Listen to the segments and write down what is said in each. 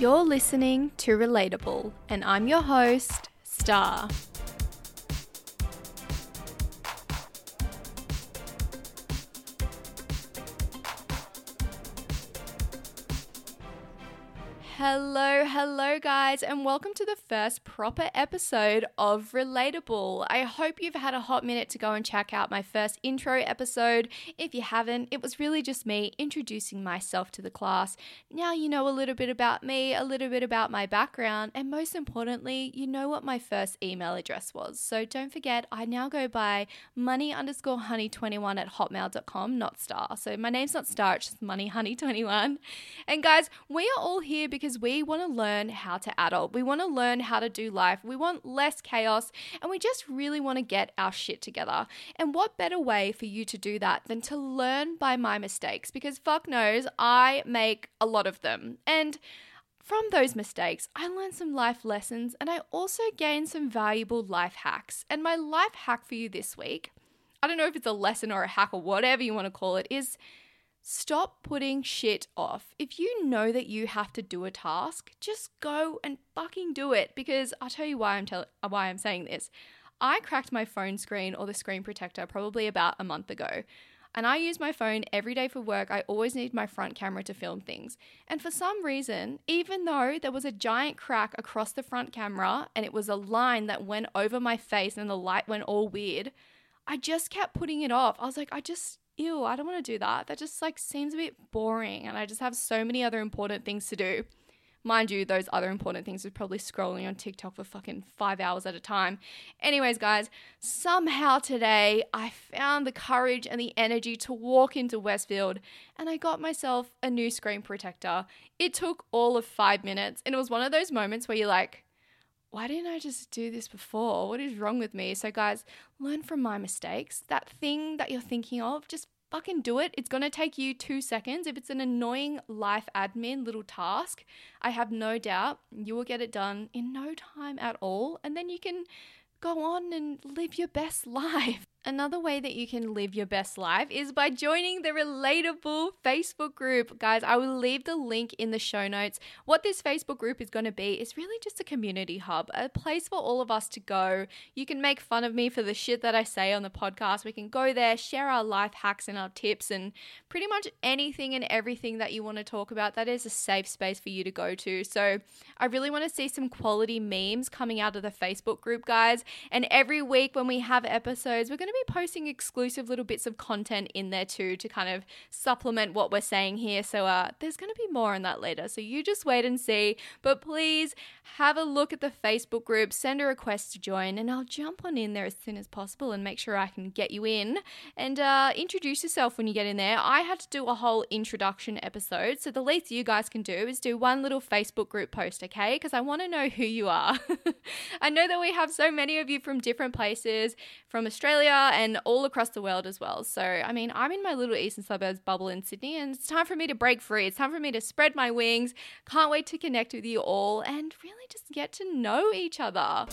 You're listening to Relatable, and I'm your host, Starr. Hello, hello, guys, and welcome to the first proper episode of Relatable. I hope you've had a hot minute to go and check out my first intro episode. If you haven't, it was really just me introducing myself to the class. Now you know a little bit about me, a little bit about my background, and most importantly, you know what my first email address was. So don't forget, I now go by money underscore honey21 at hotmail.com, not star. So my name's not star, it's just money honey21. And guys, we are all here because we want to learn how to adult. We want to learn how to do life. We want less chaos and we just really want to get our shit together. And what better way for you to do that than to learn by my mistakes? Because fuck knows, I make a lot of them. And from those mistakes, I learned some life lessons and I also gained some valuable life hacks. And my life hack for you this week, I don't know if it's a lesson or a hack or whatever you want to call it, is Stop putting shit off. If you know that you have to do a task, just go and fucking do it because I'll tell you why I'm tell- why I'm saying this. I cracked my phone screen or the screen protector probably about a month ago. And I use my phone every day for work. I always need my front camera to film things. And for some reason, even though there was a giant crack across the front camera and it was a line that went over my face and the light went all weird, I just kept putting it off. I was like, I just ew, I don't want to do that. That just like seems a bit boring and I just have so many other important things to do. Mind you, those other important things are probably scrolling on TikTok for fucking five hours at a time. Anyways, guys, somehow today I found the courage and the energy to walk into Westfield and I got myself a new screen protector. It took all of five minutes and it was one of those moments where you're like, why didn't I just do this before? What is wrong with me? So, guys, learn from my mistakes. That thing that you're thinking of, just fucking do it. It's going to take you two seconds. If it's an annoying life admin little task, I have no doubt you will get it done in no time at all. And then you can go on and live your best life. Another way that you can live your best life is by joining the Relatable Facebook group. Guys, I will leave the link in the show notes. What this Facebook group is going to be is really just a community hub, a place for all of us to go. You can make fun of me for the shit that I say on the podcast. We can go there, share our life hacks and our tips, and pretty much anything and everything that you want to talk about. That is a safe space for you to go to. So I really want to see some quality memes coming out of the Facebook group, guys. And every week when we have episodes, we're going to be posting exclusive little bits of content in there too to kind of supplement what we're saying here. So uh, there's going to be more on that later. So you just wait and see. But please have a look at the Facebook group, send a request to join, and I'll jump on in there as soon as possible and make sure I can get you in and uh, introduce yourself when you get in there. I had to do a whole introduction episode. So the least you guys can do is do one little Facebook group post, okay? Because I want to know who you are. I know that we have so many of you from different places, from Australia, and all across the world as well. So, I mean, I'm in my little eastern suburbs bubble in Sydney, and it's time for me to break free. It's time for me to spread my wings. Can't wait to connect with you all and really just get to know each other.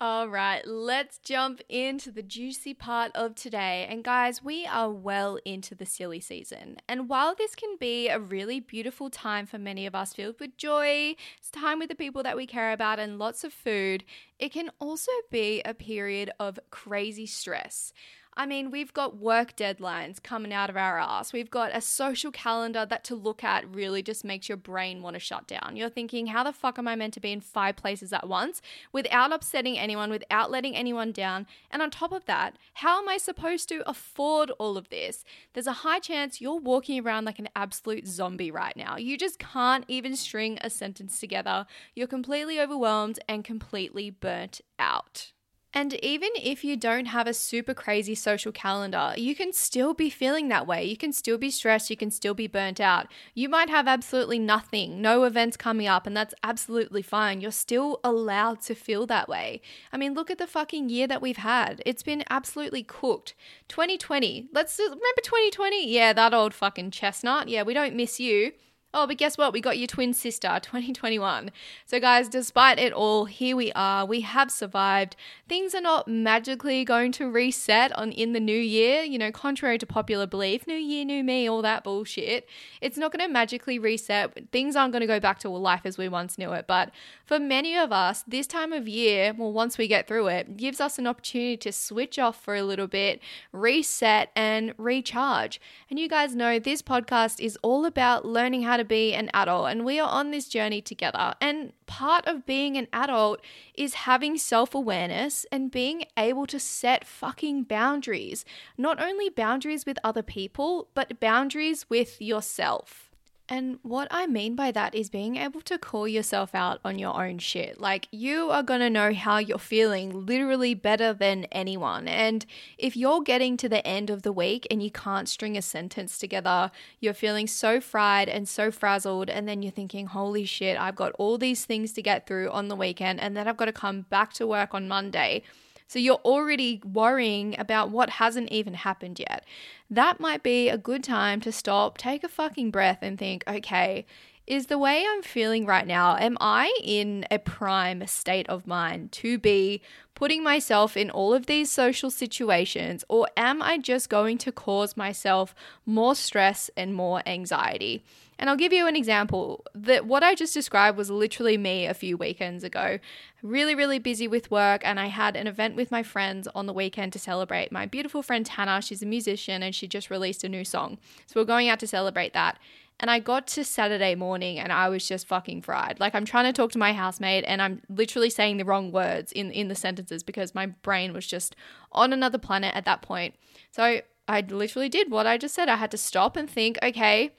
All right, let's jump into the juicy part of today. And guys, we are well into the silly season. And while this can be a really beautiful time for many of us filled with joy, it's time with the people that we care about and lots of food, it can also be a period of crazy stress. I mean, we've got work deadlines coming out of our ass. We've got a social calendar that to look at really just makes your brain want to shut down. You're thinking, how the fuck am I meant to be in five places at once without upsetting anyone, without letting anyone down? And on top of that, how am I supposed to afford all of this? There's a high chance you're walking around like an absolute zombie right now. You just can't even string a sentence together. You're completely overwhelmed and completely burnt out. And even if you don't have a super crazy social calendar, you can still be feeling that way. You can still be stressed. You can still be burnt out. You might have absolutely nothing, no events coming up, and that's absolutely fine. You're still allowed to feel that way. I mean, look at the fucking year that we've had. It's been absolutely cooked. 2020. Let's remember 2020. Yeah, that old fucking chestnut. Yeah, we don't miss you. Oh, but guess what? We got your twin sister, 2021. So, guys, despite it all, here we are. We have survived. Things are not magically going to reset on in the new year. You know, contrary to popular belief, new year, new me, all that bullshit. It's not going to magically reset. Things aren't going to go back to life as we once knew it. But for many of us, this time of year, well, once we get through it, gives us an opportunity to switch off for a little bit, reset, and recharge. And you guys know this podcast is all about learning how to be an adult, and we are on this journey together. And part of being an adult is having self awareness and being able to set fucking boundaries. Not only boundaries with other people, but boundaries with yourself. And what I mean by that is being able to call yourself out on your own shit. Like, you are gonna know how you're feeling literally better than anyone. And if you're getting to the end of the week and you can't string a sentence together, you're feeling so fried and so frazzled, and then you're thinking, holy shit, I've got all these things to get through on the weekend, and then I've got to come back to work on Monday. So you're already worrying about what hasn't even happened yet. That might be a good time to stop, take a fucking breath, and think, okay, is the way I'm feeling right now, am I in a prime state of mind to be putting myself in all of these social situations, or am I just going to cause myself more stress and more anxiety? And I'll give you an example that what I just described was literally me a few weekends ago. Really, really busy with work, and I had an event with my friends on the weekend to celebrate my beautiful friend Tana. She's a musician and she just released a new song. So we're going out to celebrate that. And I got to Saturday morning and I was just fucking fried. Like I'm trying to talk to my housemate and I'm literally saying the wrong words in, in the sentences because my brain was just on another planet at that point. So I literally did what I just said. I had to stop and think, okay,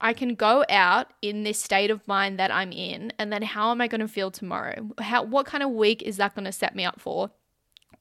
I can go out in this state of mind that I'm in, and then how am I going to feel tomorrow? How what kind of week is that going to set me up for?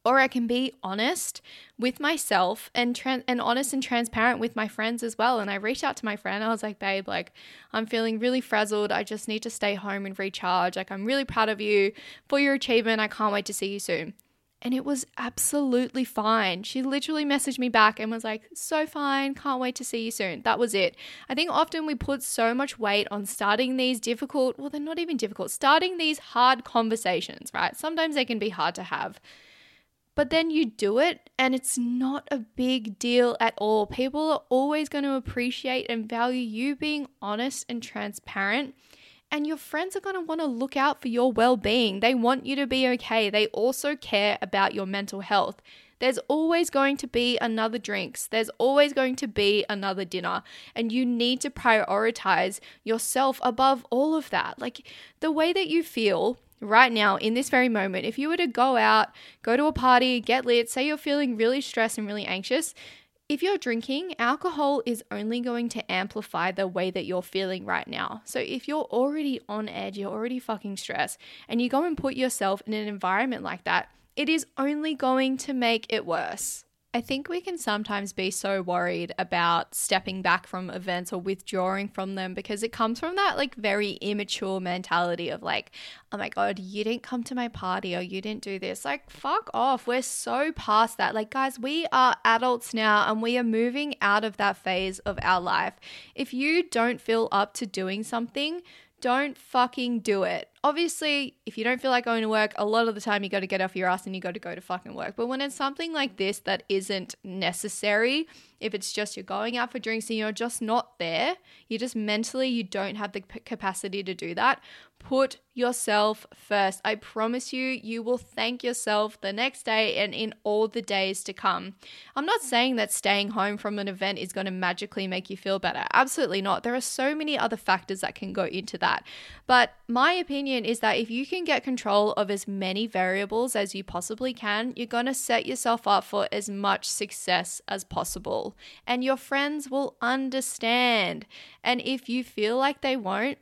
Or I can be honest with myself and and honest and transparent with my friends as well. And I reached out to my friend. I was like, "Babe, like I'm feeling really frazzled. I just need to stay home and recharge. Like I'm really proud of you for your achievement. I can't wait to see you soon." And it was absolutely fine. She literally messaged me back and was like, So fine, can't wait to see you soon. That was it. I think often we put so much weight on starting these difficult, well, they're not even difficult, starting these hard conversations, right? Sometimes they can be hard to have. But then you do it and it's not a big deal at all. People are always going to appreciate and value you being honest and transparent and your friends are going to want to look out for your well being. They want you to be okay. They also care about your mental health. There's always going to be another drinks. There's always going to be another dinner. And you need to prioritize yourself above all of that. Like the way that you feel right now in this very moment, if you were to go out, go to a party, get lit, say you're feeling really stressed and really anxious, if you're drinking, alcohol is only going to amplify the way that you're feeling right now. So if you're already on edge, you're already fucking stressed, and you go and put yourself in an environment like that, it is only going to make it worse. I think we can sometimes be so worried about stepping back from events or withdrawing from them because it comes from that like very immature mentality of like, oh my God, you didn't come to my party or you didn't do this. Like, fuck off. We're so past that. Like, guys, we are adults now and we are moving out of that phase of our life. If you don't feel up to doing something, don't fucking do it. Obviously, if you don't feel like going to work, a lot of the time you got to get off your ass and you got to go to fucking work. But when it's something like this that isn't necessary, if it's just you're going out for drinks and you're just not there, you just mentally you don't have the capacity to do that, put yourself first. I promise you, you will thank yourself the next day and in all the days to come. I'm not saying that staying home from an event is going to magically make you feel better. Absolutely not. There are so many other factors that can go into that. But my opinion is that if you can get control of as many variables as you possibly can, you're going to set yourself up for as much success as possible. And your friends will understand. And if you feel like they won't,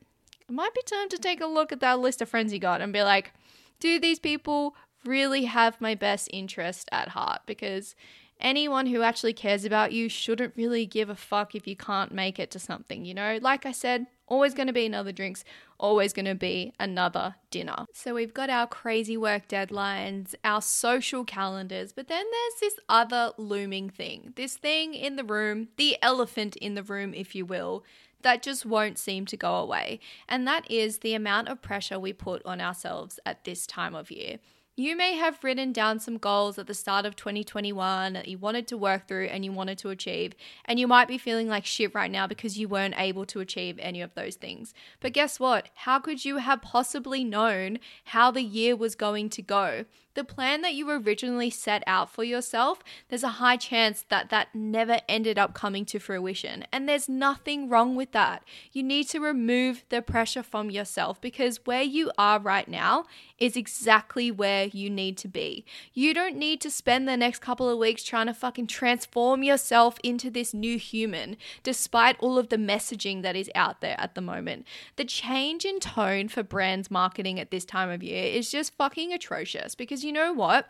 it might be time to take a look at that list of friends you got and be like, do these people really have my best interest at heart because anyone who actually cares about you shouldn't really give a fuck if you can't make it to something, you know? Like I said, always going to be another drinks, always going to be another dinner. So we've got our crazy work deadlines, our social calendars, but then there's this other looming thing. This thing in the room, the elephant in the room, if you will, that just won't seem to go away. And that is the amount of pressure we put on ourselves at this time of year. You may have written down some goals at the start of 2021 that you wanted to work through and you wanted to achieve, and you might be feeling like shit right now because you weren't able to achieve any of those things. But guess what? How could you have possibly known how the year was going to go? The plan that you originally set out for yourself, there's a high chance that that never ended up coming to fruition. And there's nothing wrong with that. You need to remove the pressure from yourself because where you are right now is exactly where you need to be. You don't need to spend the next couple of weeks trying to fucking transform yourself into this new human, despite all of the messaging that is out there at the moment. The change in tone for brands marketing at this time of year is just fucking atrocious because you know what?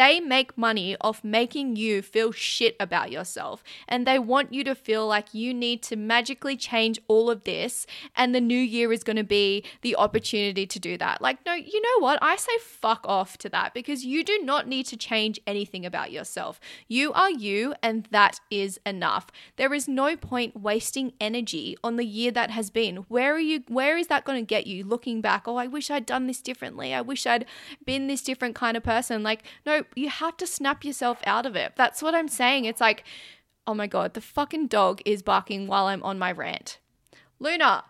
They make money off making you feel shit about yourself. And they want you to feel like you need to magically change all of this. And the new year is going to be the opportunity to do that. Like, no, you know what? I say fuck off to that because you do not need to change anything about yourself. You are you, and that is enough. There is no point wasting energy on the year that has been. Where are you? Where is that going to get you looking back? Oh, I wish I'd done this differently. I wish I'd been this different kind of person. Like, no, you have to snap yourself out of it. That's what I'm saying. It's like, oh my God, the fucking dog is barking while I'm on my rant. Luna!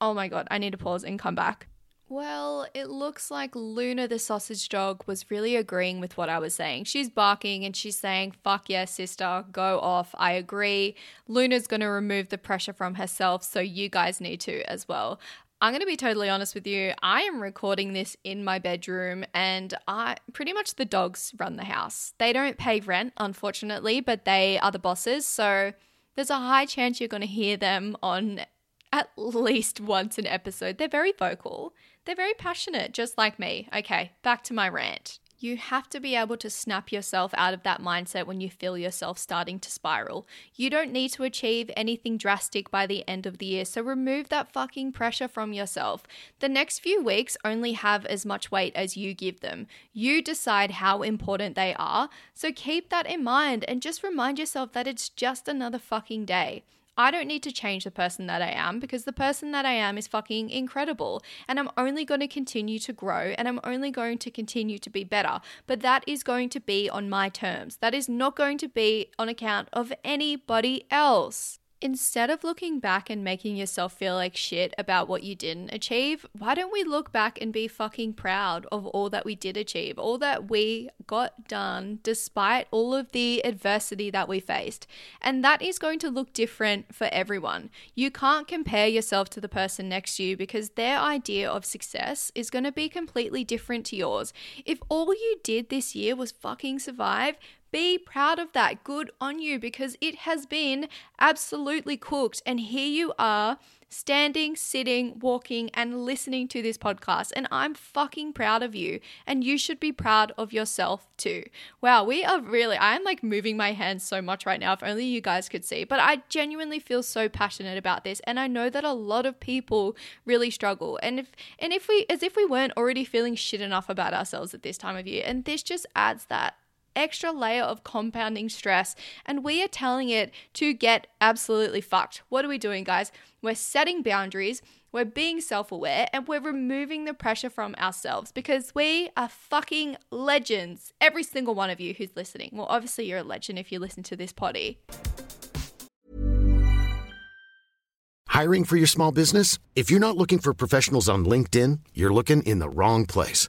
Oh my God, I need to pause and come back. Well, it looks like Luna the sausage dog was really agreeing with what I was saying. She's barking and she's saying, fuck yeah, sister, go off. I agree. Luna's going to remove the pressure from herself, so you guys need to as well. I'm going to be totally honest with you. I am recording this in my bedroom and I pretty much the dogs run the house. They don't pay rent, unfortunately, but they are the bosses. So there's a high chance you're going to hear them on at least once an episode. They're very vocal. They're very passionate, just like me. Okay, back to my rant. You have to be able to snap yourself out of that mindset when you feel yourself starting to spiral. You don't need to achieve anything drastic by the end of the year, so remove that fucking pressure from yourself. The next few weeks only have as much weight as you give them. You decide how important they are, so keep that in mind and just remind yourself that it's just another fucking day. I don't need to change the person that I am because the person that I am is fucking incredible. And I'm only going to continue to grow and I'm only going to continue to be better. But that is going to be on my terms. That is not going to be on account of anybody else. Instead of looking back and making yourself feel like shit about what you didn't achieve, why don't we look back and be fucking proud of all that we did achieve, all that we got done despite all of the adversity that we faced? And that is going to look different for everyone. You can't compare yourself to the person next to you because their idea of success is going to be completely different to yours. If all you did this year was fucking survive, be proud of that. Good on you because it has been absolutely cooked. And here you are standing, sitting, walking, and listening to this podcast. And I'm fucking proud of you. And you should be proud of yourself too. Wow, we are really, I'm like moving my hands so much right now. If only you guys could see. But I genuinely feel so passionate about this. And I know that a lot of people really struggle. And if, and if we, as if we weren't already feeling shit enough about ourselves at this time of year. And this just adds that extra layer of compounding stress, and we are telling it to get absolutely fucked. What are we doing, guys? We're setting boundaries, we're being self aware, and we're removing the pressure from ourselves because we are fucking legends. Every single one of you who's listening. Well, obviously, you're a legend if you listen to this poddy. Hiring for your small business? If you're not looking for professionals on LinkedIn, you're looking in the wrong place.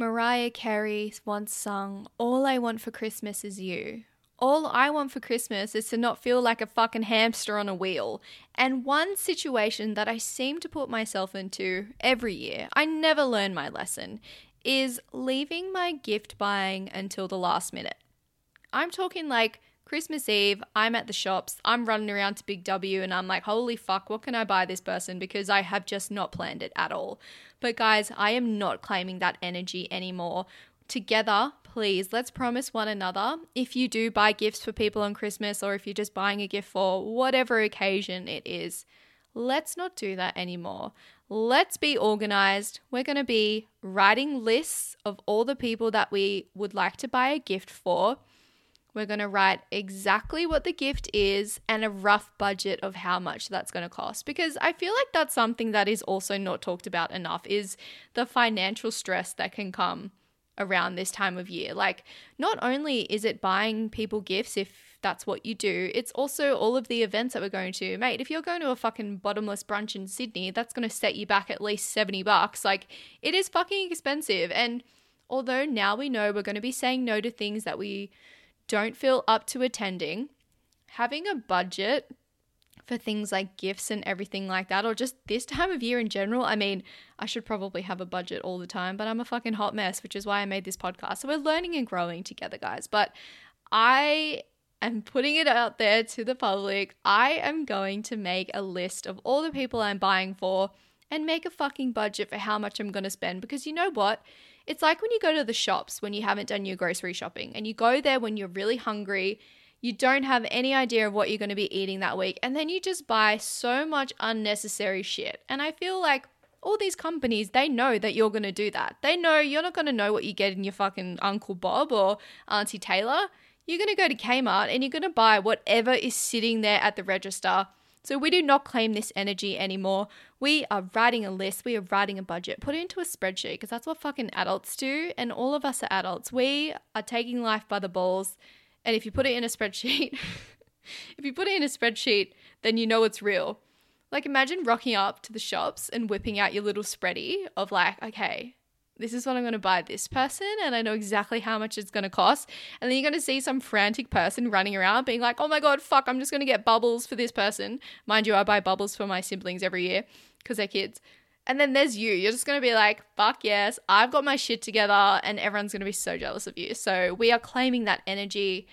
Mariah Carey once sung, All I Want for Christmas is You. All I want for Christmas is to not feel like a fucking hamster on a wheel. And one situation that I seem to put myself into every year, I never learn my lesson, is leaving my gift buying until the last minute. I'm talking like Christmas Eve, I'm at the shops, I'm running around to Big W, and I'm like, holy fuck, what can I buy this person? Because I have just not planned it at all. But guys, I am not claiming that energy anymore. Together, please, let's promise one another if you do buy gifts for people on Christmas or if you're just buying a gift for whatever occasion it is, let's not do that anymore. Let's be organized. We're going to be writing lists of all the people that we would like to buy a gift for we're going to write exactly what the gift is and a rough budget of how much that's going to cost because I feel like that's something that is also not talked about enough is the financial stress that can come around this time of year. Like not only is it buying people gifts if that's what you do, it's also all of the events that we're going to. Mate, if you're going to a fucking bottomless brunch in Sydney, that's going to set you back at least 70 bucks. Like it is fucking expensive and although now we know we're going to be saying no to things that we don't feel up to attending, having a budget for things like gifts and everything like that, or just this time of year in general. I mean, I should probably have a budget all the time, but I'm a fucking hot mess, which is why I made this podcast. So we're learning and growing together, guys. But I am putting it out there to the public. I am going to make a list of all the people I'm buying for and make a fucking budget for how much I'm going to spend because you know what? It's like when you go to the shops when you haven't done your grocery shopping and you go there when you're really hungry, you don't have any idea of what you're going to be eating that week, and then you just buy so much unnecessary shit. And I feel like all these companies, they know that you're going to do that. They know you're not going to know what you get in your fucking Uncle Bob or Auntie Taylor. You're going to go to Kmart and you're going to buy whatever is sitting there at the register so we do not claim this energy anymore. We are writing a list, we are writing a budget, put it into a spreadsheet because that's what fucking adults do. And all of us are adults. We are taking life by the balls. And if you put it in a spreadsheet, if you put it in a spreadsheet, then you know it's real. Like imagine rocking up to the shops and whipping out your little spready of like, okay, this is what I'm going to buy this person, and I know exactly how much it's going to cost. And then you're going to see some frantic person running around being like, oh my God, fuck, I'm just going to get bubbles for this person. Mind you, I buy bubbles for my siblings every year because they're kids. And then there's you. You're just going to be like, fuck yes, I've got my shit together, and everyone's going to be so jealous of you. So we are claiming that energy,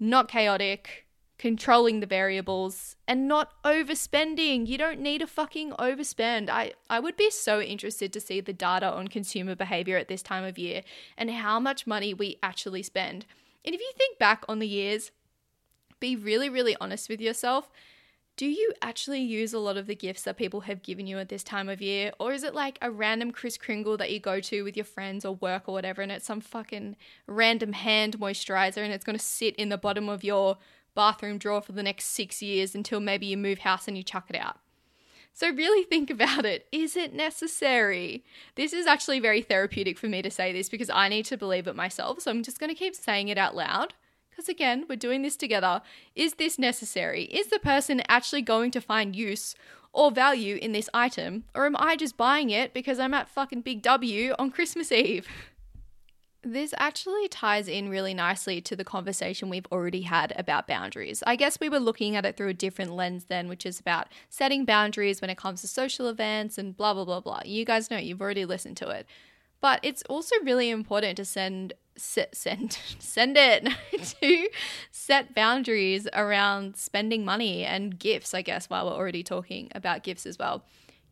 not chaotic controlling the variables and not overspending. You don't need to fucking overspend. I, I would be so interested to see the data on consumer behavior at this time of year and how much money we actually spend. And if you think back on the years, be really, really honest with yourself. Do you actually use a lot of the gifts that people have given you at this time of year? Or is it like a random Kris Kringle that you go to with your friends or work or whatever, and it's some fucking random hand moisturizer and it's to sit in the bottom of your bathroom drawer for the next six years until maybe you move house and you chuck it out. So, really think about it. Is it necessary? This is actually very therapeutic for me to say this because I need to believe it myself. So, I'm just going to keep saying it out loud because, again, we're doing this together. Is this necessary? Is the person actually going to find use or value in this item? Or am I just buying it because I'm at fucking Big W on Christmas Eve? This actually ties in really nicely to the conversation we've already had about boundaries. I guess we were looking at it through a different lens then, which is about setting boundaries when it comes to social events and blah, blah, blah, blah. You guys know, you've already listened to it. But it's also really important to send send send it to set boundaries around spending money and gifts, I guess, while we're already talking about gifts as well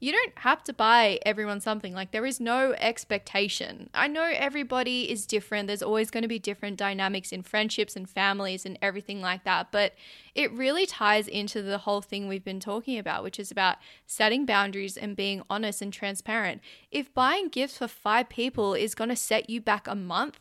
you don't have to buy everyone something. Like, there is no expectation. I know everybody is different. There's always going to be different dynamics in friendships and families and everything like that. But it really ties into the whole thing we've been talking about, which is about setting boundaries and being honest and transparent. If buying gifts for five people is going to set you back a month,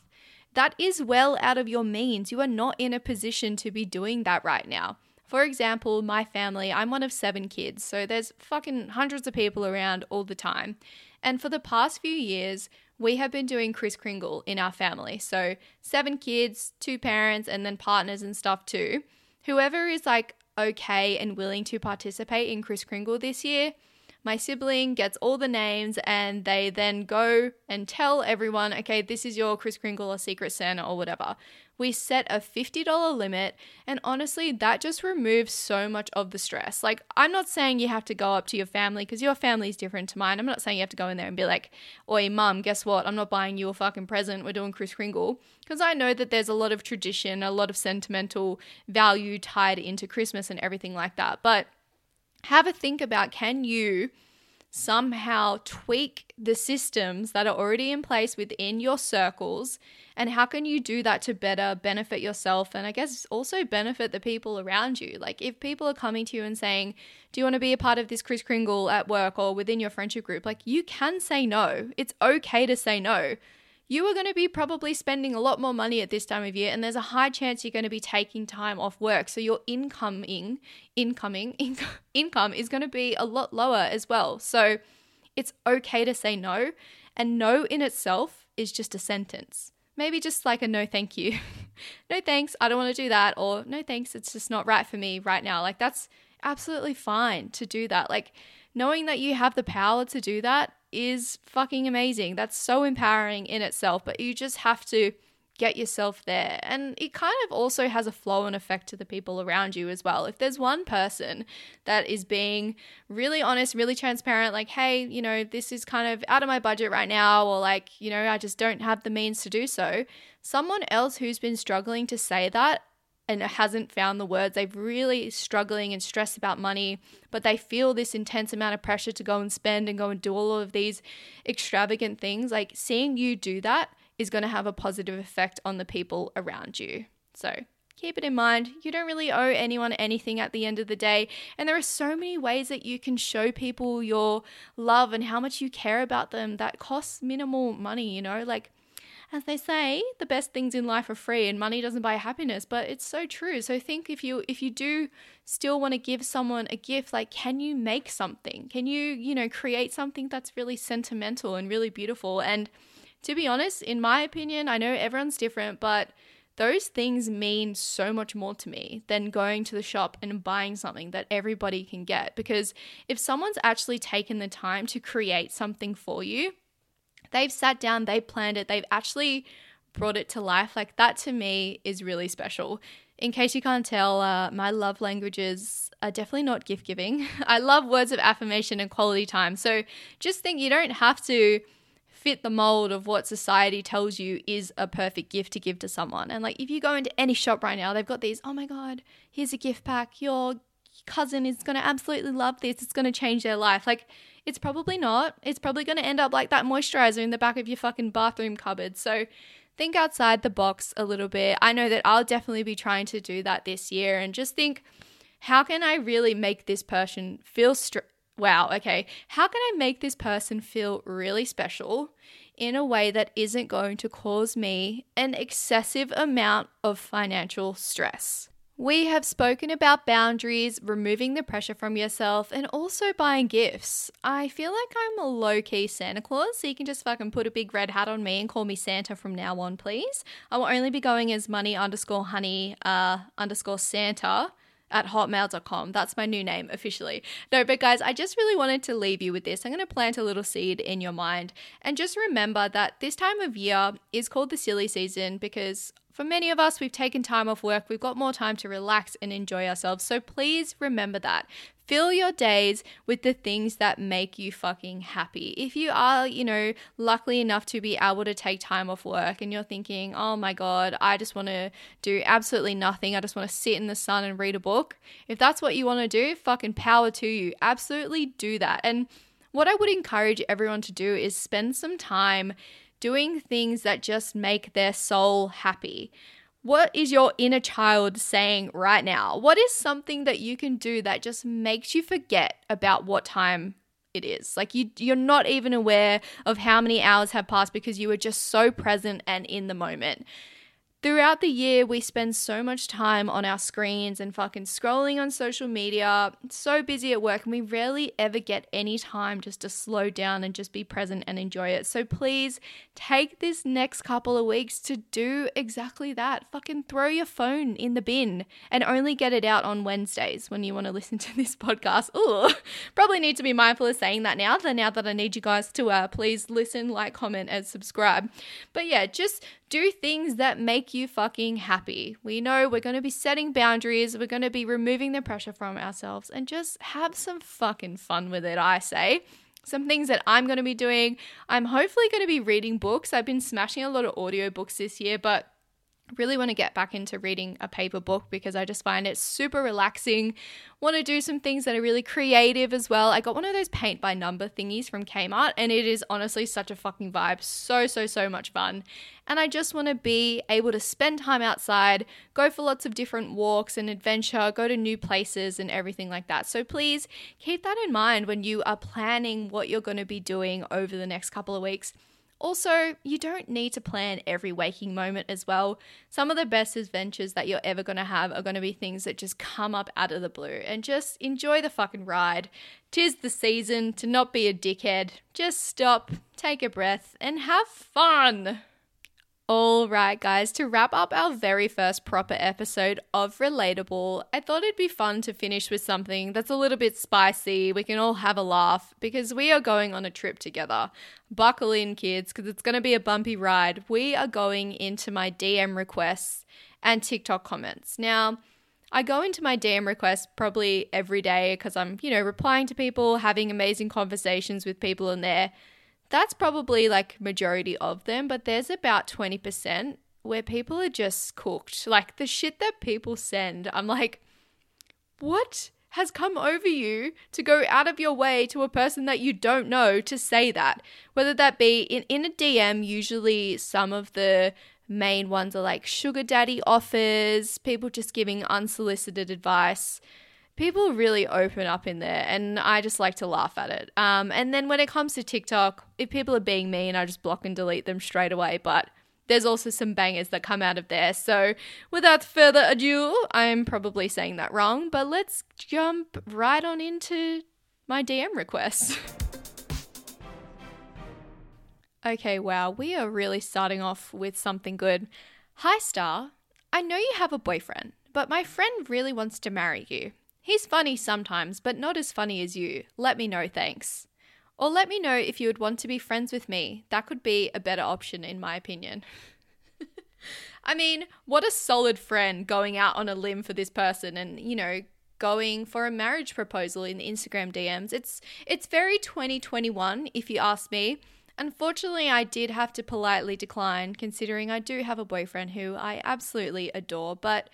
that is well out of your means. You are not in a position to be doing that right now. For example, my family, I'm one of seven kids, so there's fucking hundreds of people around all the time. And for the past few years, we have been doing Kris Kringle in our family. So, seven kids, two parents, and then partners and stuff too. Whoever is like okay and willing to participate in Kris Kringle this year, my sibling gets all the names and they then go and tell everyone, okay, this is your Kris Kringle or Secret Santa or whatever. We set a $50 limit, and honestly, that just removes so much of the stress. Like, I'm not saying you have to go up to your family because your family is different to mine. I'm not saying you have to go in there and be like, Oi, mum, guess what? I'm not buying you a fucking present. We're doing Kris Kringle. Because I know that there's a lot of tradition, a lot of sentimental value tied into Christmas and everything like that. But have a think about can you somehow tweak the systems that are already in place within your circles and how can you do that to better benefit yourself and I guess also benefit the people around you? Like if people are coming to you and saying, "Do you want to be a part of this Kris Kringle at work or within your friendship group?" Like you can say no. It's okay to say no you are going to be probably spending a lot more money at this time of year and there's a high chance you're going to be taking time off work. So your incoming incoming inc- income is going to be a lot lower as well. So it's okay to say no and no in itself is just a sentence. Maybe just like a no thank you. No thanks i don't want to do that or no thanks it's just not right for me right now. Like that's absolutely fine to do that. Like knowing that you have the power to do that is fucking amazing. That's so empowering in itself, but you just have to get yourself there. And it kind of also has a flow and effect to the people around you as well. If there's one person that is being really honest, really transparent, like, hey, you know, this is kind of out of my budget right now, or like, you know, I just don't have the means to do so, someone else who's been struggling to say that and hasn't found the words. They've really struggling and stressed about money, but they feel this intense amount of pressure to go and spend and go and do all of these extravagant things. Like seeing you do that is going to have a positive effect on the people around you. So keep it in mind. You don't really owe anyone anything at the end of the day. And there are so many ways that you can show people your love and how much you care about them that costs minimal money, you know? Like, as they say, the best things in life are free and money doesn't buy happiness, but it's so true. So think if you if you do still want to give someone a gift, like can you make something? Can you, you know, create something that's really sentimental and really beautiful? And to be honest, in my opinion, I know everyone's different, but those things mean so much more to me than going to the shop and buying something that everybody can get. Because if someone's actually taken the time to create something for you, they've sat down, they planned it, they've actually brought it to life. Like that to me is really special. In case you can't tell, uh, my love languages are definitely not gift giving. I love words of affirmation and quality time. So just think you don't have to fit the mold of what society tells you is a perfect gift to give to someone. And like if you go into any shop right now, they've got these, oh my God, here's a gift pack. Your cousin is going to absolutely love this. It's going to change their life. Like it's probably not. It's probably going to end up like that moisturizer in the back of your fucking bathroom cupboard. So think outside the box a little bit. I know that I'll definitely be trying to do that this year and just think how can I really make this person feel str- wow, okay. How can I make this person feel really special in a way that isn't going to cause me an excessive amount of financial stress? We have spoken about boundaries, removing the pressure from yourself, and also buying gifts. I feel like I'm a low key Santa Claus, so you can just fucking put a big red hat on me and call me Santa from now on, please. I will only be going as money underscore honey uh, underscore Santa at hotmail.com. That's my new name officially. No, but guys, I just really wanted to leave you with this. I'm going to plant a little seed in your mind. And just remember that this time of year is called the silly season because for many of us, we've taken time off work, we've got more time to relax and enjoy ourselves. So please remember that. Fill your days with the things that make you fucking happy. If you are, you know, luckily enough to be able to take time off work and you're thinking, oh my God, I just want to do absolutely nothing. I just want to sit in the sun and read a book. If that's what you want to do, fucking power to you. Absolutely do that. And what I would encourage everyone to do is spend some time doing things that just make their soul happy. What is your inner child saying right now? What is something that you can do that just makes you forget about what time it is? Like you you're not even aware of how many hours have passed because you were just so present and in the moment. Throughout the year, we spend so much time on our screens and fucking scrolling on social media, so busy at work, and we rarely ever get any time just to slow down and just be present and enjoy it. So please take this next couple of weeks to do exactly that. Fucking throw your phone in the bin and only get it out on Wednesdays when you want to listen to this podcast. Ooh, probably need to be mindful of saying that now, now that I need you guys to uh, please listen, like, comment, and subscribe. But yeah, just do things that make you fucking happy. We know we're going to be setting boundaries, we're going to be removing the pressure from ourselves, and just have some fucking fun with it, I say. Some things that I'm going to be doing. I'm hopefully going to be reading books. I've been smashing a lot of audiobooks this year, but really want to get back into reading a paper book because I just find it super relaxing. Want to do some things that are really creative as well. I got one of those paint by number thingies from Kmart and it is honestly such a fucking vibe. So, so, so much fun. And I just want to be able to spend time outside, go for lots of different walks and adventure, go to new places and everything like that. So please keep that in mind when you are planning what you're going to be doing over the next couple of weeks. Also, you don't need to plan every waking moment as well. Some of the best adventures that you're ever going to have are going to be things that just come up out of the blue and just enjoy the fucking ride. Tis the season to not be a dickhead. Just stop, take a breath, and have fun. All right, guys, to wrap up our very first proper episode of Relatable, I thought it'd be fun to finish with something that's a little bit spicy. We can all have a laugh because we are going on a trip together. Buckle in, kids, because it's going to be a bumpy ride. We are going into my DM requests and TikTok comments. Now, I go into my DM requests probably every day because I'm, you know, replying to people, having amazing conversations with people in there that's probably like majority of them, but there's about 20% where people are just cooked. Like the shit that people send, I'm like, what has come over you to go out of your way to a person that you don't know to say that? Whether that be in, in a DM, usually some of the main ones are like sugar daddy offers, people just giving unsolicited advice people really open up in there and I just like to laugh at it. Um, and then when it comes to TikTok, if people are being mean, I just block and delete them straight away. But there's also some bangers that come out of there. So without further ado, I'm probably saying that wrong, but let's jump right on into my DM requests. okay, wow, we are really starting off with something good. Hi, Starr. I know you have a boyfriend, but my friend really wants to marry you. He's funny sometimes, but not as funny as you. Let me know, thanks. Or let me know if you would want to be friends with me. That could be a better option, in my opinion. I mean, what a solid friend going out on a limb for this person and, you know, going for a marriage proposal in the Instagram DMs. It's it's very 2021 if you ask me. Unfortunately, I did have to politely decline considering I do have a boyfriend who I absolutely adore, but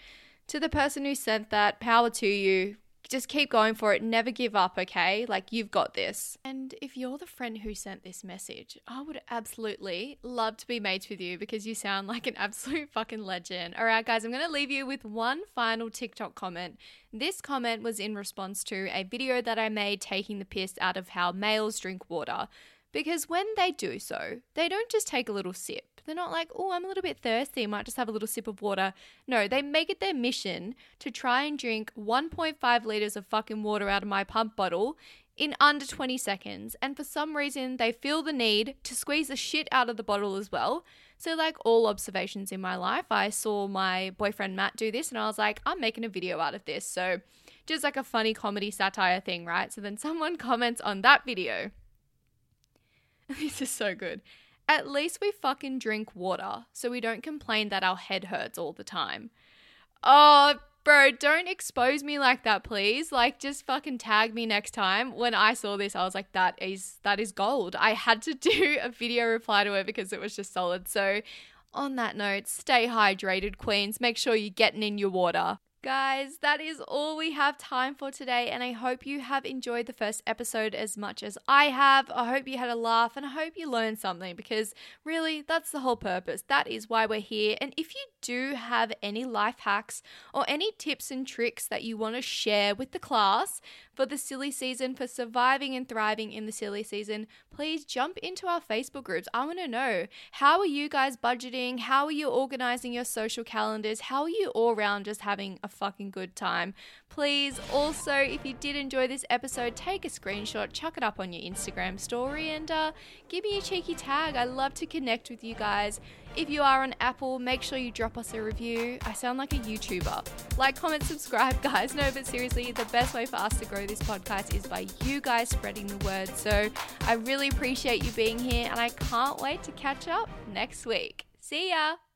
to the person who sent that, power to you. Just keep going for it. Never give up, okay? Like, you've got this. And if you're the friend who sent this message, I would absolutely love to be mates with you because you sound like an absolute fucking legend. All right, guys, I'm going to leave you with one final TikTok comment. This comment was in response to a video that I made taking the piss out of how males drink water. Because when they do so, they don't just take a little sip they're not like, oh, I'm a little bit thirsty, might just have a little sip of water. No, they make it their mission to try and drink 1.5 liters of fucking water out of my pump bottle in under 20 seconds. And for some reason, they feel the need to squeeze the shit out of the bottle as well. So, like all observations in my life, I saw my boyfriend Matt do this and I was like, I'm making a video out of this. So, just like a funny comedy satire thing, right? So then someone comments on that video. This is so good. At least we fucking drink water so we don't complain that our head hurts all the time. Oh, bro, don't expose me like that, please. Like, just fucking tag me next time. When I saw this, I was like, that is that is gold. I had to do a video reply to it because it was just solid. So, on that note, stay hydrated, queens. Make sure you're getting in your water. Guys, that is all we have time for today, and I hope you have enjoyed the first episode as much as I have. I hope you had a laugh and I hope you learned something because really, that's the whole purpose. That is why we're here. And if you do have any life hacks or any tips and tricks that you want to share with the class for the silly season, for surviving and thriving in the silly season, please jump into our Facebook groups. I want to know how are you guys budgeting? How are you organizing your social calendars? How are you all around just having a fucking good time. Please, also, if you did enjoy this episode, take a screenshot, chuck it up on your Instagram story, and uh, give me a cheeky tag. I love to connect with you guys. If you are on Apple, make sure you drop us a review. I sound like a YouTuber. Like, comment, subscribe, guys. No, but seriously, the best way for us to grow this podcast is by you guys spreading the word. So I really appreciate you being here, and I can't wait to catch up next week. See ya!